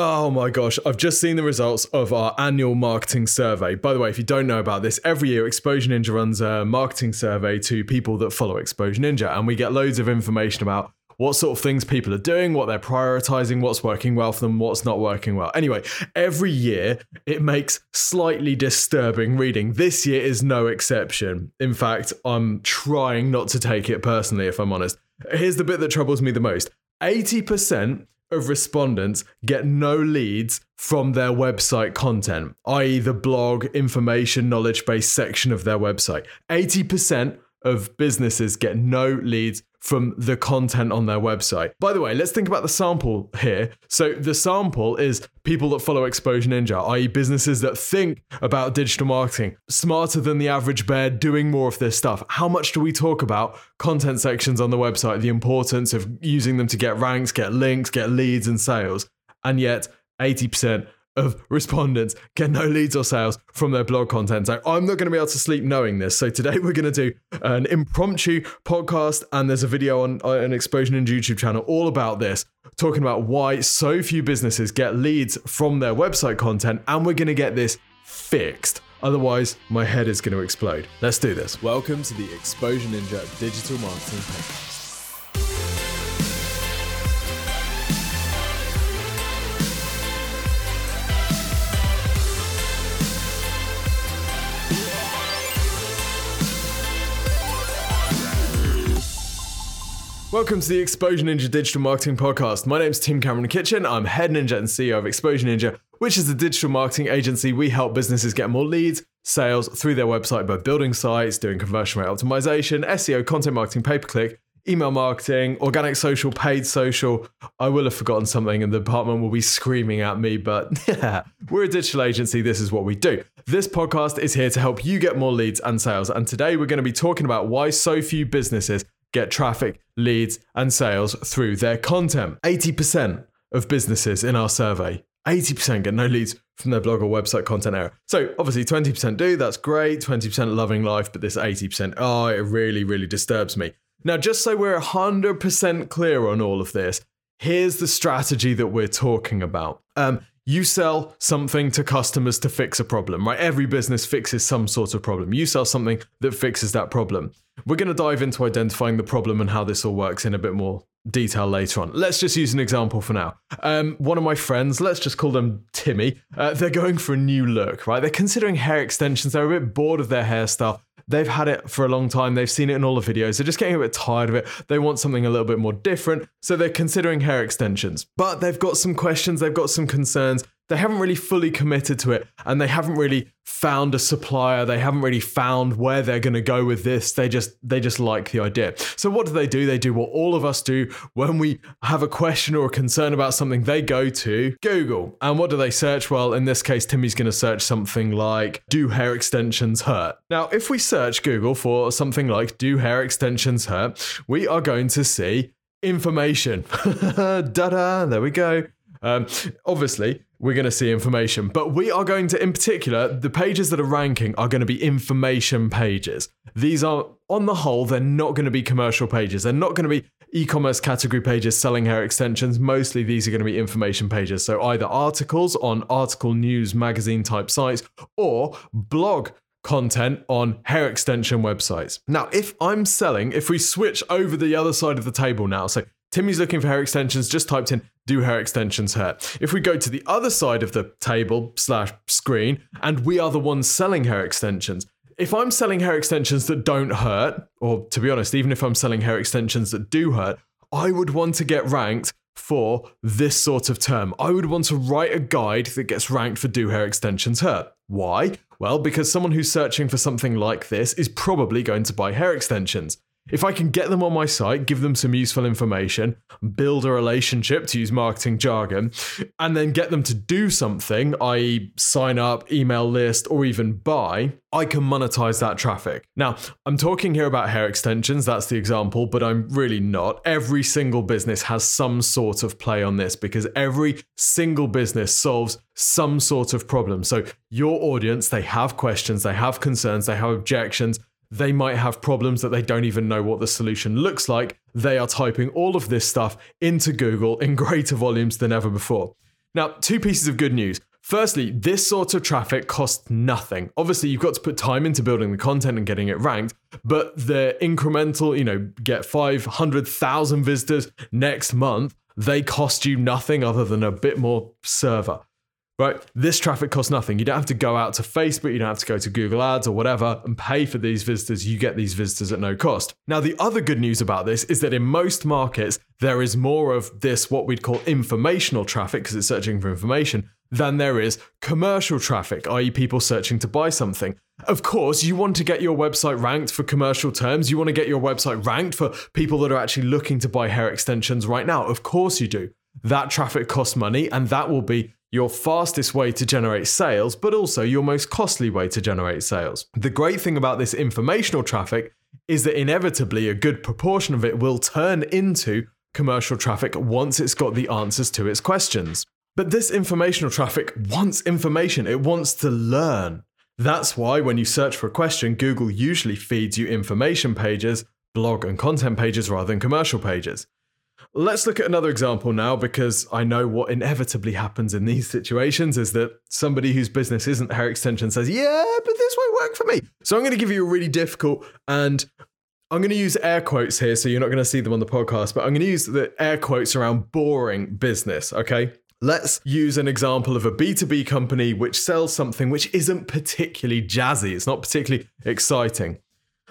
Oh my gosh, I've just seen the results of our annual marketing survey. By the way, if you don't know about this, every year Exposure Ninja runs a marketing survey to people that follow Exposure Ninja, and we get loads of information about what sort of things people are doing, what they're prioritizing, what's working well for them, what's not working well. Anyway, every year it makes slightly disturbing reading. This year is no exception. In fact, I'm trying not to take it personally, if I'm honest. Here's the bit that troubles me the most 80% of respondents get no leads from their website content, i.e., the blog, information, knowledge based section of their website. 80% of businesses get no leads from the content on their website. By the way, let's think about the sample here. So, the sample is people that follow Exposure Ninja, i.e., businesses that think about digital marketing, smarter than the average bear, doing more of this stuff. How much do we talk about content sections on the website, the importance of using them to get ranks, get links, get leads, and sales? And yet, 80% of respondents get no leads or sales from their blog content. So I'm not going to be able to sleep knowing this. So today we're going to do an impromptu podcast, and there's a video on uh, an Exposure Ninja YouTube channel all about this, talking about why so few businesses get leads from their website content, and we're going to get this fixed. Otherwise, my head is going to explode. Let's do this. Welcome to the Exposure Ninja Digital Marketing Podcast. Welcome to the Exposure Ninja Digital Marketing Podcast. My name is Tim Cameron Kitchen. I'm head ninja and CEO of Exposure Ninja, which is a digital marketing agency. We help businesses get more leads, sales through their website by building sites, doing conversion rate optimization, SEO, content marketing, pay per click, email marketing, organic social, paid social. I will have forgotten something and the department will be screaming at me, but yeah, we're a digital agency. This is what we do. This podcast is here to help you get more leads and sales. And today we're going to be talking about why so few businesses get traffic, leads, and sales through their content. 80% of businesses in our survey, 80% get no leads from their blog or website content area. So obviously 20% do, that's great. 20% loving life, but this 80%, oh, it really, really disturbs me. Now, just so we're 100% clear on all of this, here's the strategy that we're talking about. Um, you sell something to customers to fix a problem, right? Every business fixes some sort of problem. You sell something that fixes that problem. We're going to dive into identifying the problem and how this all works in a bit more detail later on. Let's just use an example for now. Um, one of my friends, let's just call them Timmy, uh, they're going for a new look, right? They're considering hair extensions. They're a bit bored of their hairstyle. They've had it for a long time. They've seen it in all the videos. They're just getting a bit tired of it. They want something a little bit more different. So they're considering hair extensions. But they've got some questions, they've got some concerns they haven't really fully committed to it and they haven't really found a supplier. They haven't really found where they're going to go with this. They just they just like the idea. So what do they do? They do what all of us do when we have a question or a concern about something they go to google. And what do they search? Well in this case timmy's going to search something like do hair extensions hurt? Now if we search google for something like do hair extensions hurt? we are going to see information. Da-da there we go um, obviously, we're going to see information, but we are going to, in particular, the pages that are ranking are going to be information pages. These are, on the whole, they're not going to be commercial pages. They're not going to be e commerce category pages selling hair extensions. Mostly, these are going to be information pages. So, either articles on article news magazine type sites or blog content on hair extension websites. Now, if I'm selling, if we switch over the other side of the table now, so Timmy's looking for hair extensions, just typed in do hair extensions hurt? If we go to the other side of the table slash screen and we are the ones selling hair extensions, if I'm selling hair extensions that don't hurt, or to be honest, even if I'm selling hair extensions that do hurt, I would want to get ranked for this sort of term. I would want to write a guide that gets ranked for do hair extensions hurt. Why? Well, because someone who's searching for something like this is probably going to buy hair extensions. If I can get them on my site, give them some useful information, build a relationship to use marketing jargon, and then get them to do something, i.e., sign up, email list, or even buy, I can monetize that traffic. Now, I'm talking here about hair extensions, that's the example, but I'm really not. Every single business has some sort of play on this because every single business solves some sort of problem. So, your audience, they have questions, they have concerns, they have objections they might have problems that they don't even know what the solution looks like. They are typing all of this stuff into Google in greater volumes than ever before. Now, two pieces of good news. Firstly, this sort of traffic costs nothing. Obviously, you've got to put time into building the content and getting it ranked, but the incremental, you know, get 500,000 visitors next month, they cost you nothing other than a bit more server right? This traffic costs nothing. You don't have to go out to Facebook, you don't have to go to Google Ads or whatever and pay for these visitors. You get these visitors at no cost. Now, the other good news about this is that in most markets, there is more of this, what we'd call informational traffic, because it's searching for information, than there is commercial traffic, i.e., people searching to buy something. Of course, you want to get your website ranked for commercial terms. You want to get your website ranked for people that are actually looking to buy hair extensions right now. Of course, you do. That traffic costs money, and that will be your fastest way to generate sales, but also your most costly way to generate sales. The great thing about this informational traffic is that inevitably a good proportion of it will turn into commercial traffic once it's got the answers to its questions. But this informational traffic wants information, it wants to learn. That's why when you search for a question, Google usually feeds you information pages, blog and content pages rather than commercial pages. Let's look at another example now because I know what inevitably happens in these situations is that somebody whose business isn't hair extension says, Yeah, but this won't work for me. So I'm going to give you a really difficult and I'm going to use air quotes here, so you're not going to see them on the podcast, but I'm going to use the air quotes around boring business, okay? Let's use an example of a B2B company which sells something which isn't particularly jazzy, it's not particularly exciting.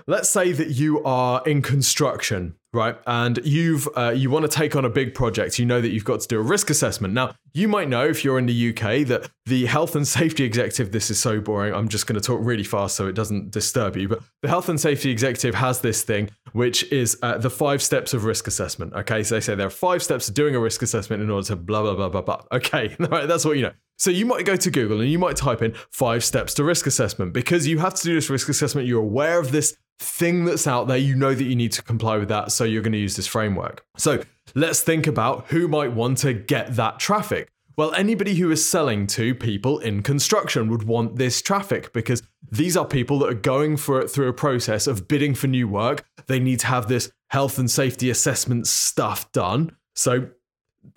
Let's say that you are in construction right? And you've uh, you want to take on a big project. You know that you've got to do a risk assessment. Now, you might know if you're in the UK that the health and safety executive. This is so boring. I'm just going to talk really fast so it doesn't disturb you. But the health and safety executive has this thing which is uh, the five steps of risk assessment. Okay, so they say there are five steps of doing a risk assessment in order to blah blah blah blah blah. Okay, right, that's what you know. So you might go to Google and you might type in five steps to risk assessment because you have to do this risk assessment. You're aware of this thing that's out there, you know that you need to comply with that. So you're going to use this framework. So let's think about who might want to get that traffic. Well, anybody who is selling to people in construction would want this traffic because these are people that are going for it through a process of bidding for new work. They need to have this health and safety assessment stuff done. So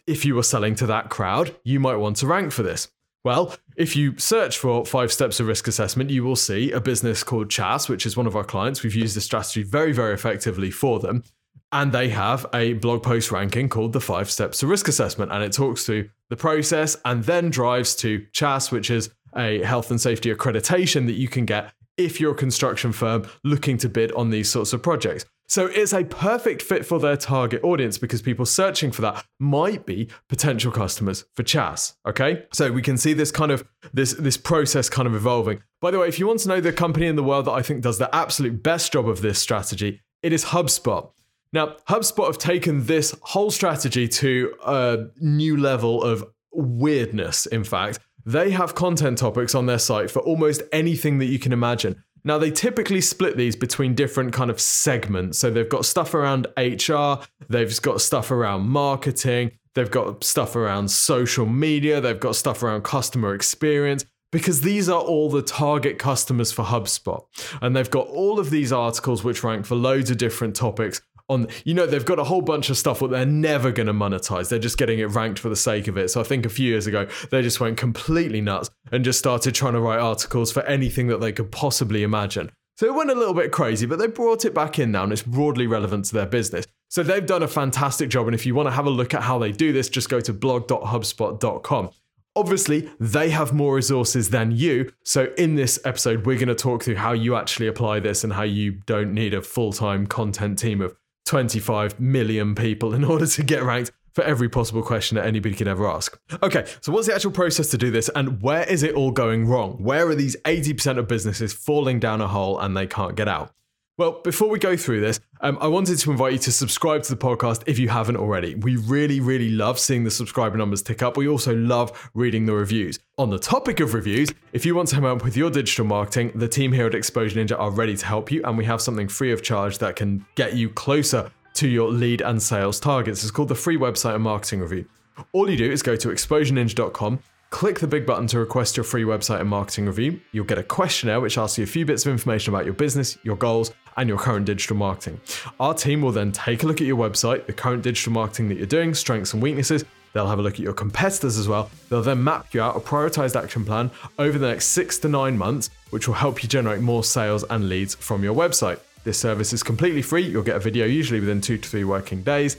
if you were selling to that crowd, you might want to rank for this. Well, if you search for five steps of risk assessment, you will see a business called CHAS, which is one of our clients. We've used this strategy very, very effectively for them. And they have a blog post ranking called the five steps to risk assessment. And it talks through the process and then drives to CHAS, which is a health and safety accreditation that you can get if you're a construction firm looking to bid on these sorts of projects. So it's a perfect fit for their target audience because people searching for that might be potential customers for CHAS. Okay. So we can see this kind of this this process kind of evolving. By the way, if you want to know the company in the world that I think does the absolute best job of this strategy, it is HubSpot. Now, HubSpot have taken this whole strategy to a new level of weirdness, in fact. They have content topics on their site for almost anything that you can imagine. Now they typically split these between different kind of segments. So they've got stuff around HR, they've got stuff around marketing, they've got stuff around social media, they've got stuff around customer experience because these are all the target customers for HubSpot. And they've got all of these articles which rank for loads of different topics on you know they've got a whole bunch of stuff that they're never going to monetize. They're just getting it ranked for the sake of it. So i think a few years ago they just went completely nuts and just started trying to write articles for anything that they could possibly imagine. So it went a little bit crazy but they brought it back in now and it's broadly relevant to their business. So they've done a fantastic job and if you want to have a look at how they do this just go to blog.hubspot.com Obviously, they have more resources than you. So, in this episode, we're going to talk through how you actually apply this and how you don't need a full time content team of 25 million people in order to get ranked for every possible question that anybody can ever ask. Okay, so what's the actual process to do this and where is it all going wrong? Where are these 80% of businesses falling down a hole and they can't get out? Well, before we go through this, um, I wanted to invite you to subscribe to the podcast if you haven't already. We really, really love seeing the subscriber numbers tick up. We also love reading the reviews. On the topic of reviews, if you want to help with your digital marketing, the team here at Exposure Ninja are ready to help you, and we have something free of charge that can get you closer to your lead and sales targets. It's called the free website and marketing review. All you do is go to exposureninja.com Click the big button to request your free website and marketing review. You'll get a questionnaire which asks you a few bits of information about your business, your goals, and your current digital marketing. Our team will then take a look at your website, the current digital marketing that you're doing, strengths and weaknesses, They'll have a look at your competitors as well. They'll then map you out a prioritized action plan over the next six to nine months, which will help you generate more sales and leads from your website. This service is completely free. You'll get a video usually within two to three working days,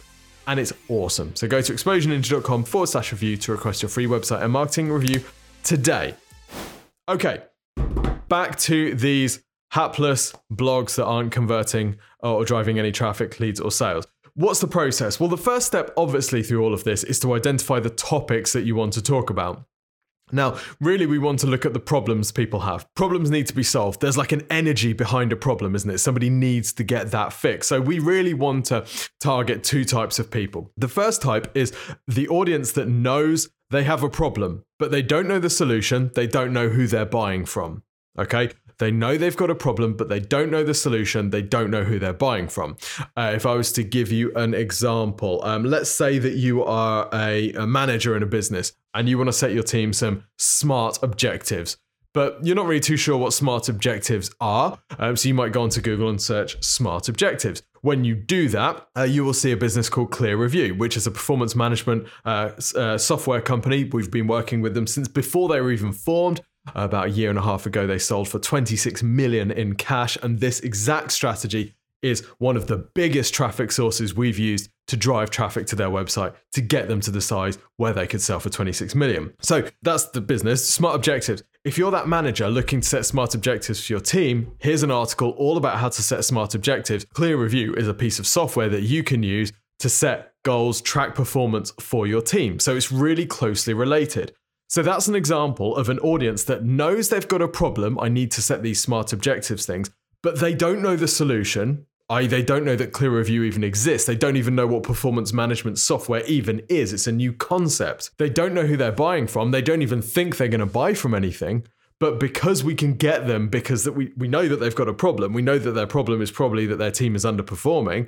and it's awesome. So go to exposureninja.com forward slash review to request your free website and marketing review today. Okay, back to these hapless blogs that aren't converting or driving any traffic, leads, or sales. What's the process? Well, the first step, obviously, through all of this is to identify the topics that you want to talk about. Now, really, we want to look at the problems people have. Problems need to be solved. There's like an energy behind a problem, isn't it? Somebody needs to get that fixed. So, we really want to target two types of people. The first type is the audience that knows they have a problem, but they don't know the solution, they don't know who they're buying from. Okay, they know they've got a problem, but they don't know the solution. They don't know who they're buying from. Uh, if I was to give you an example, um, let's say that you are a, a manager in a business and you want to set your team some smart objectives but you're not really too sure what smart objectives are. Um, so you might go onto Google and search smart objectives. When you do that, uh, you will see a business called Clear Review, which is a performance management uh, uh, software company. We've been working with them since before they were even formed. About a year and a half ago, they sold for 26 million in cash, and this exact strategy is one of the biggest traffic sources we've used to drive traffic to their website to get them to the size where they could sell for 26 million. So that's the business. Smart objectives. If you're that manager looking to set smart objectives for your team, here's an article all about how to set smart objectives. Clear Review is a piece of software that you can use to set goals, track performance for your team. So it's really closely related. So that's an example of an audience that knows they've got a problem. I need to set these smart objectives things, but they don't know the solution. I, they don't know that Clear Review even exists. They don't even know what performance management software even is. It's a new concept. They don't know who they're buying from. They don't even think they're going to buy from anything. But because we can get them, because that we, we know that they've got a problem, we know that their problem is probably that their team is underperforming,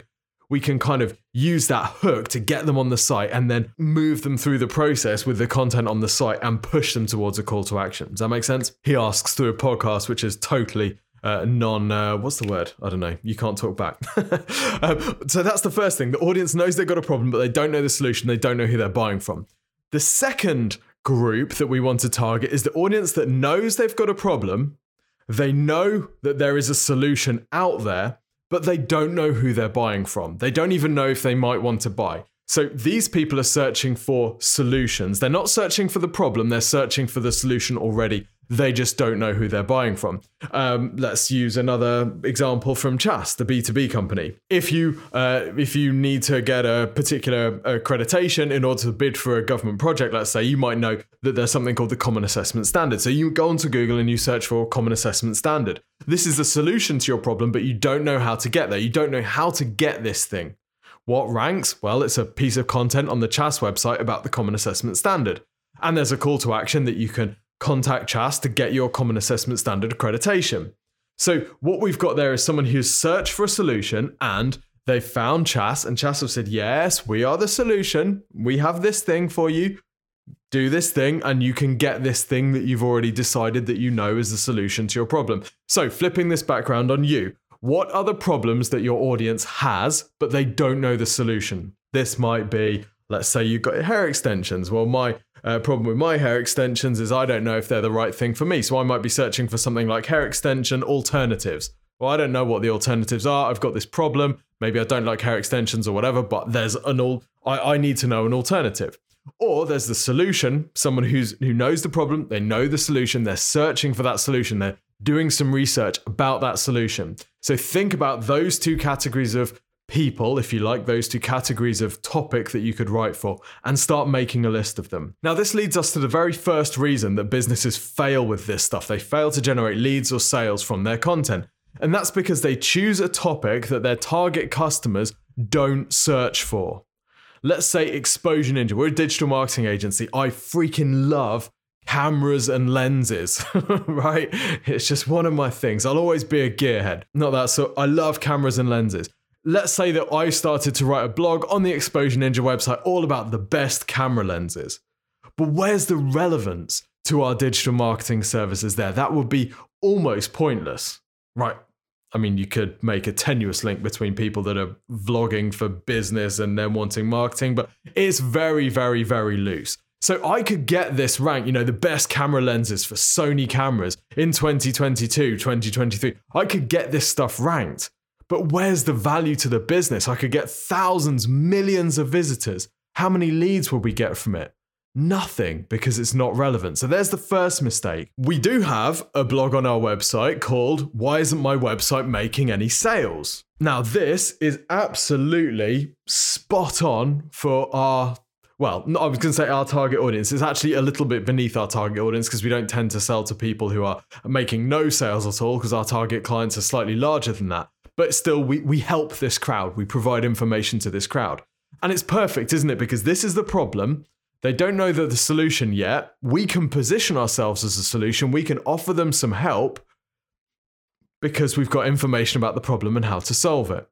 we can kind of use that hook to get them on the site and then move them through the process with the content on the site and push them towards a call to action. Does that make sense? He asks through a podcast, which is totally uh, non uh, what's the word? I don't know. You can't talk back. Um, so that's the first thing. The audience knows they've got a problem but they don't know the solution. They don't know who they're buying from. The second group that we want to target is the audience that knows they've got a problem. They know that there is a solution out there but they don't know who they're buying from. They don't even know if they might want to buy. So these people are searching for solutions. They're not searching for the problem, they're searching for the solution already. They just don't know who they're buying from. Um, let's use another example from CHAS, the B2B company. If you uh, if you need to get a particular accreditation in order to bid for a government project, let's say, you might know that there's something called the Common Assessment Standard. So you go onto Google and you search for Common Assessment Standard. This is the solution to your problem, but you don't know how to get there. You don't know how to get this thing. What ranks? Well, it's a piece of content on the CHAS website about the Common Assessment Standard. And there's a call to action that you can contact CHAS to get your Common Assessment Standard accreditation. So, what we've got there is someone who's searched for a solution and they've found CHAS, and CHAS have said, Yes, we are the solution. We have this thing for you. Do this thing, and you can get this thing that you've already decided that you know is the solution to your problem. So, flipping this background on you, what are the problems that your audience has, but they don't know the solution? This might be, let's say you've got hair extensions. Well, my uh, problem with my hair extensions is I don't know if they're the right thing for me. So I might be searching for something like hair extension alternatives. Well, I don't know what the alternatives are. I've got this problem. Maybe I don't like hair extensions or whatever, but there's an all. I, I need to know an alternative. Or there's the solution. Someone who's who knows the problem. They know the solution. They're searching for that solution. They're doing some research about that solution. So think about those two categories of people, if you like, those two categories of topic that you could write for, and start making a list of them. Now, this leads us to the very first reason that businesses fail with this stuff. They fail to generate leads or sales from their content. And that's because they choose a topic that their target customers don't search for. Let's say Exposure Ninja. We're a digital marketing agency. I freaking love cameras and lenses, right? It's just one of my things. I'll always be a gearhead. Not that, so I love cameras and lenses let's say that I started to write a blog on the Exposure Ninja website all about the best camera lenses. But where's the relevance to our digital marketing services there? That would be almost pointless. Right. I mean, you could make a tenuous link between people that are vlogging for business and then wanting marketing, but it's very, very, very loose. So I could get this rank, you know, the best camera lenses for Sony cameras in 2022, 2023. I could get this stuff ranked. But where's the value to the business? I could get thousands, millions of visitors. How many leads will we get from it? Nothing because it's not relevant. So there's the first mistake. We do have a blog on our website called Why Isn't My Website Making Any Sales? Now, this is absolutely spot on for our well, I was going to say our target audience. It's actually a little bit beneath our target audience because we don't tend to sell to people who are making no sales at all because our target clients are slightly larger than that. But still, we, we help this crowd. We provide information to this crowd. And it's perfect, isn't it? Because this is the problem they don't know that the solution yet. We can position ourselves as a solution. We can offer them some help because we've got information about the problem and how to solve it.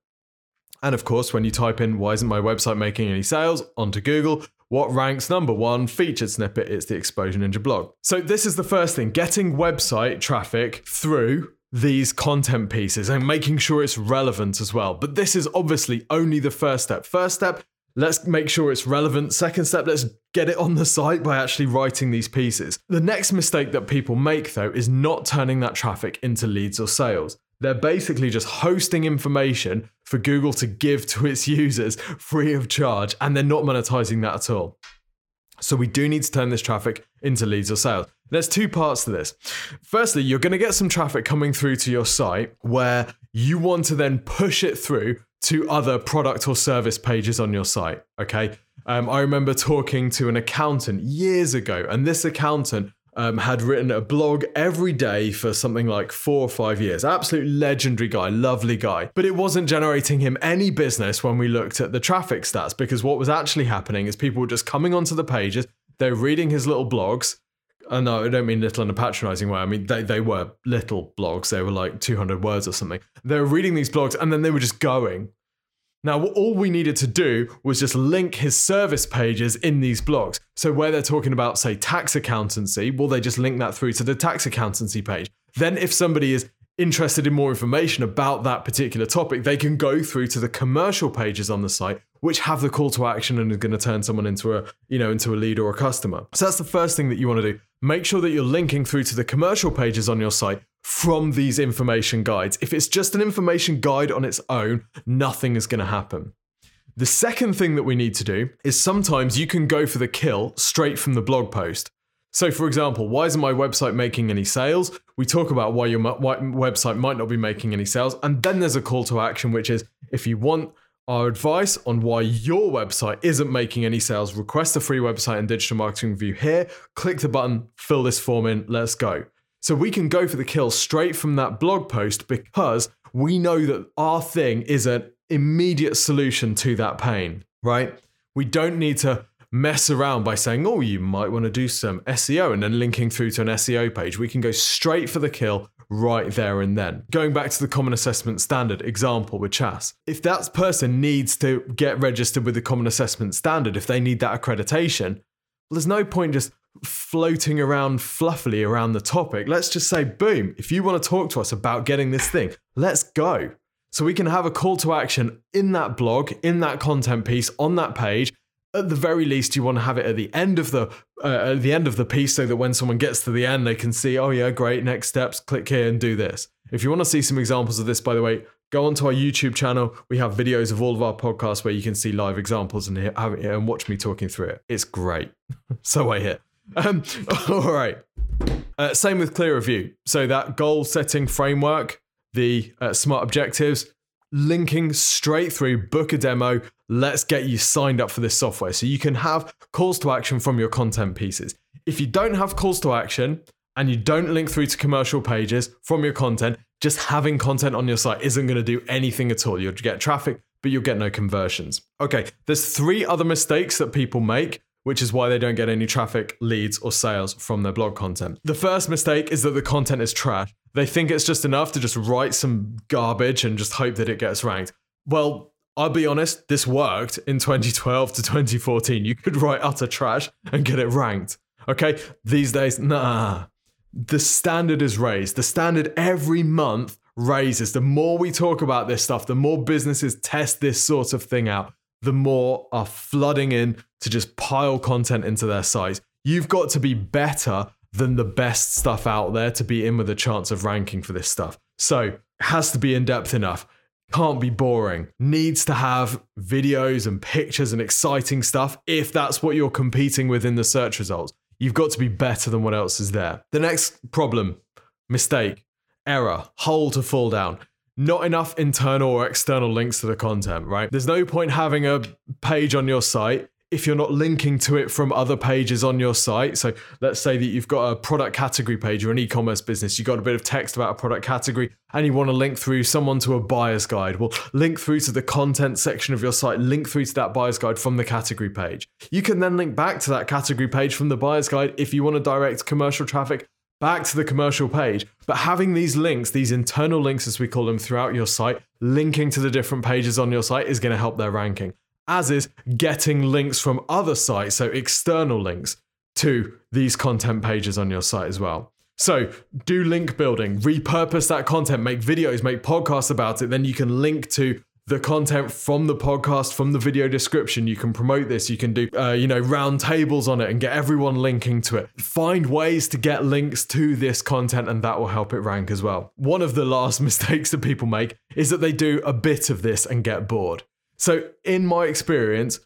And of course, when you type in, why isn't my website making any sales onto Google, what ranks number one featured snippet? It's the Exposure Ninja blog. So, this is the first thing getting website traffic through these content pieces and making sure it's relevant as well. But this is obviously only the first step. First step, Let's make sure it's relevant. Second step, let's get it on the site by actually writing these pieces. The next mistake that people make, though, is not turning that traffic into leads or sales. They're basically just hosting information for Google to give to its users free of charge, and they're not monetizing that at all. So we do need to turn this traffic into leads or sales. There's two parts to this. Firstly, you're going to get some traffic coming through to your site where you want to then push it through to other product or service pages on your site. Okay. Um, I remember talking to an accountant years ago, and this accountant um, had written a blog every day for something like four or five years. Absolute legendary guy, lovely guy. But it wasn't generating him any business when we looked at the traffic stats because what was actually happening is people were just coming onto the pages, they're reading his little blogs. Uh, no, I don't mean little in a patronizing way. I mean, they, they were little blogs. They were like 200 words or something. They were reading these blogs and then they were just going. Now, all we needed to do was just link his service pages in these blogs. So, where they're talking about, say, tax accountancy, well, they just link that through to the tax accountancy page. Then, if somebody is interested in more information about that particular topic, they can go through to the commercial pages on the site, which have the call to action and are going to turn someone into a, you know, into a lead or a customer. So that's the first thing that you want to do. Make sure that you're linking through to the commercial pages on your site from these information guides. If it's just an information guide on its own, nothing is going to happen. The second thing that we need to do is sometimes you can go for the kill straight from the blog post. So, for example, why isn't my website making any sales? We talk about why your website might not be making any sales. And then there's a call to action, which is if you want our advice on why your website isn't making any sales, request a free website and digital marketing review here. Click the button, fill this form in, let's go. So we can go for the kill straight from that blog post because we know that our thing is an immediate solution to that pain, right? We don't need to mess around by saying, oh, you might want to do some SEO and then linking through to an SEO page. We can go straight for the kill right there and then. Going back to the Common Assessment Standard example with CHAS, if that person needs to get registered with the Common Assessment Standard, if they need that accreditation, well, there's no point just floating around fluffily around the topic. Let's just say, boom, if you want to talk to us about getting this thing, let's go. So we can have a call to action in that blog, in that content piece, on that page. At the very least, you want to have it at the end of the uh, at the end of the piece, so that when someone gets to the end, they can see, oh yeah, great, next steps, click here and do this. If you want to see some examples of this, by the way, go onto our YouTube channel. We have videos of all of our podcasts where you can see live examples and hear, and watch me talking through it. It's great. so I hear. Um, all right. Uh, same with clear review. So that goal setting framework, the uh, smart objectives, linking straight through, book a demo. Let's get you signed up for this software so you can have calls to action from your content pieces. If you don't have calls to action and you don't link through to commercial pages from your content, just having content on your site isn't going to do anything at all. You'll get traffic, but you'll get no conversions. Okay, there's three other mistakes that people make which is why they don't get any traffic, leads, or sales from their blog content. The first mistake is that the content is trash. They think it's just enough to just write some garbage and just hope that it gets ranked. Well, I'll be honest, this worked in 2012 to 2014. You could write utter trash and get it ranked. Okay, these days, nah. The standard is raised. The standard every month raises, the more we talk about this stuff, the more businesses test this sort of thing out, the more are flooding in to just pile content into their site. You've got to be better than the best stuff out there to be in with a chance of ranking for this stuff. So, has to be in depth enough. Can't be boring. Needs to have videos and pictures and exciting stuff if that's what you're competing with in the search results. You've got to be better than what else is there. The next problem, mistake, error, hole to fall down not enough internal or external links to the content, right? There's no point having a page on your site if you're not linking to it from other pages on your site. So let's say that you've got a product category page or an e-commerce business, you've got a bit of text about a product category and you want to link through someone to a buyer's guide. Well, link through to the content section of your site, link through to that buyer's guide from the category page. You can then link back to that category page from the buyer's guide if you want to direct commercial traffic back to the commercial page. But having these links, these internal links as we call them throughout your site, linking to the different pages on your site is going to help their ranking. As is getting links from other sites, so external links to these content pages on your site as well. So, do link building, repurpose that content, make videos, make podcasts about it. Then you can link to the content from the podcast, from the video description. You can promote this. You can do, uh, you know, round tables on it and get everyone linking to it. Find ways to get links to this content, and that will help it rank as well. One of the last mistakes that people make is that they do a bit of this and get bored. So, in my experience,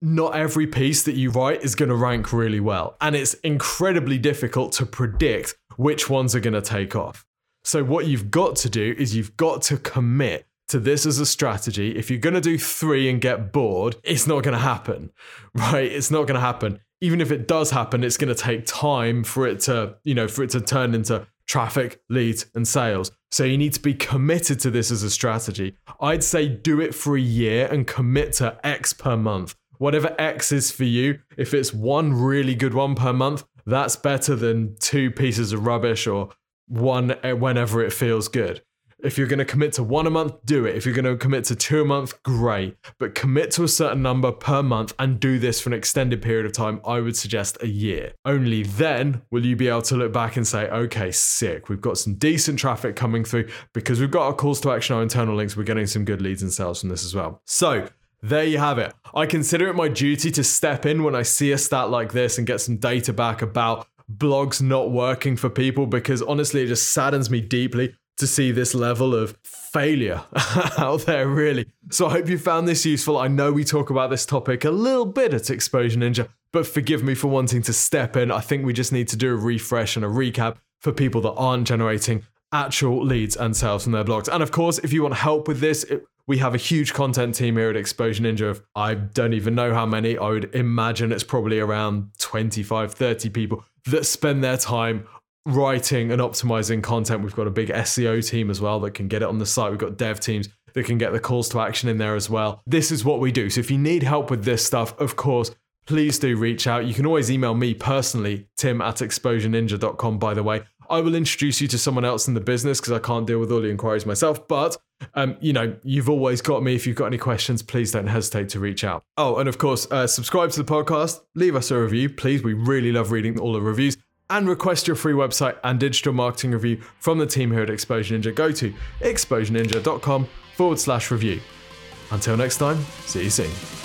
not every piece that you write is going to rank really well. And it's incredibly difficult to predict which ones are going to take off. So, what you've got to do is you've got to commit to this as a strategy. If you're going to do three and get bored, it's not going to happen, right? It's not going to happen. Even if it does happen, it's going to take time for it to, you know, for it to turn into traffic, leads, and sales. So you need to be committed to this as a strategy. I'd say do it for a year and commit to X per month. Whatever X is for you, if it's one really good one per month, that's better than two pieces of rubbish or one eh, whenever it feels good. If you're going to commit to one a month, do it. If you're going to commit to two a month, great. But commit to a certain number per month and do this for an extended period of time. I would suggest a year. Only then will you be able to look back and say, okay, sick. We've got some decent traffic coming through because we've got our calls to action, our internal links. We're getting some good leads and sales from this as well. So, there you have it. I consider it my duty to step in when I see a stat like this and get some data back about blogs not working for people because honestly, it just saddens me deeply to see this level of failure out there, really. So I hope you found this useful. I know we talk about this topic a little bit at Exposure Ninja, but forgive me for wanting to step in. I think we just need to do a refresh and a recap for people that aren't generating actual leads and sales from their blogs. And of course, if you want help with this, it, we have a huge content team here at Exposure Ninja of I don't even know how many. I would imagine it's probably around 25, 30 people that spend their time writing and optimizing content. We've got a big SEO team as well that can get it on the site. We've got dev teams that can get the calls to action in there as well. This is what we do. So if you need help with this stuff, of course, please do reach out. You can always email me personally, tim at exposureninja.com, by the way. I will introduce you to someone else in the business because I can't deal with all the inquiries myself. But, um, you know, you've always got me. If you've got any questions, please don't hesitate to reach out. Oh, and of course, uh, subscribe to the podcast, leave us a review, please. We really love reading all the reviews and request your free website and digital marketing review from the team here at Exposure Ninja, go to exposureninja.com forward slash review. Until next time, see you soon.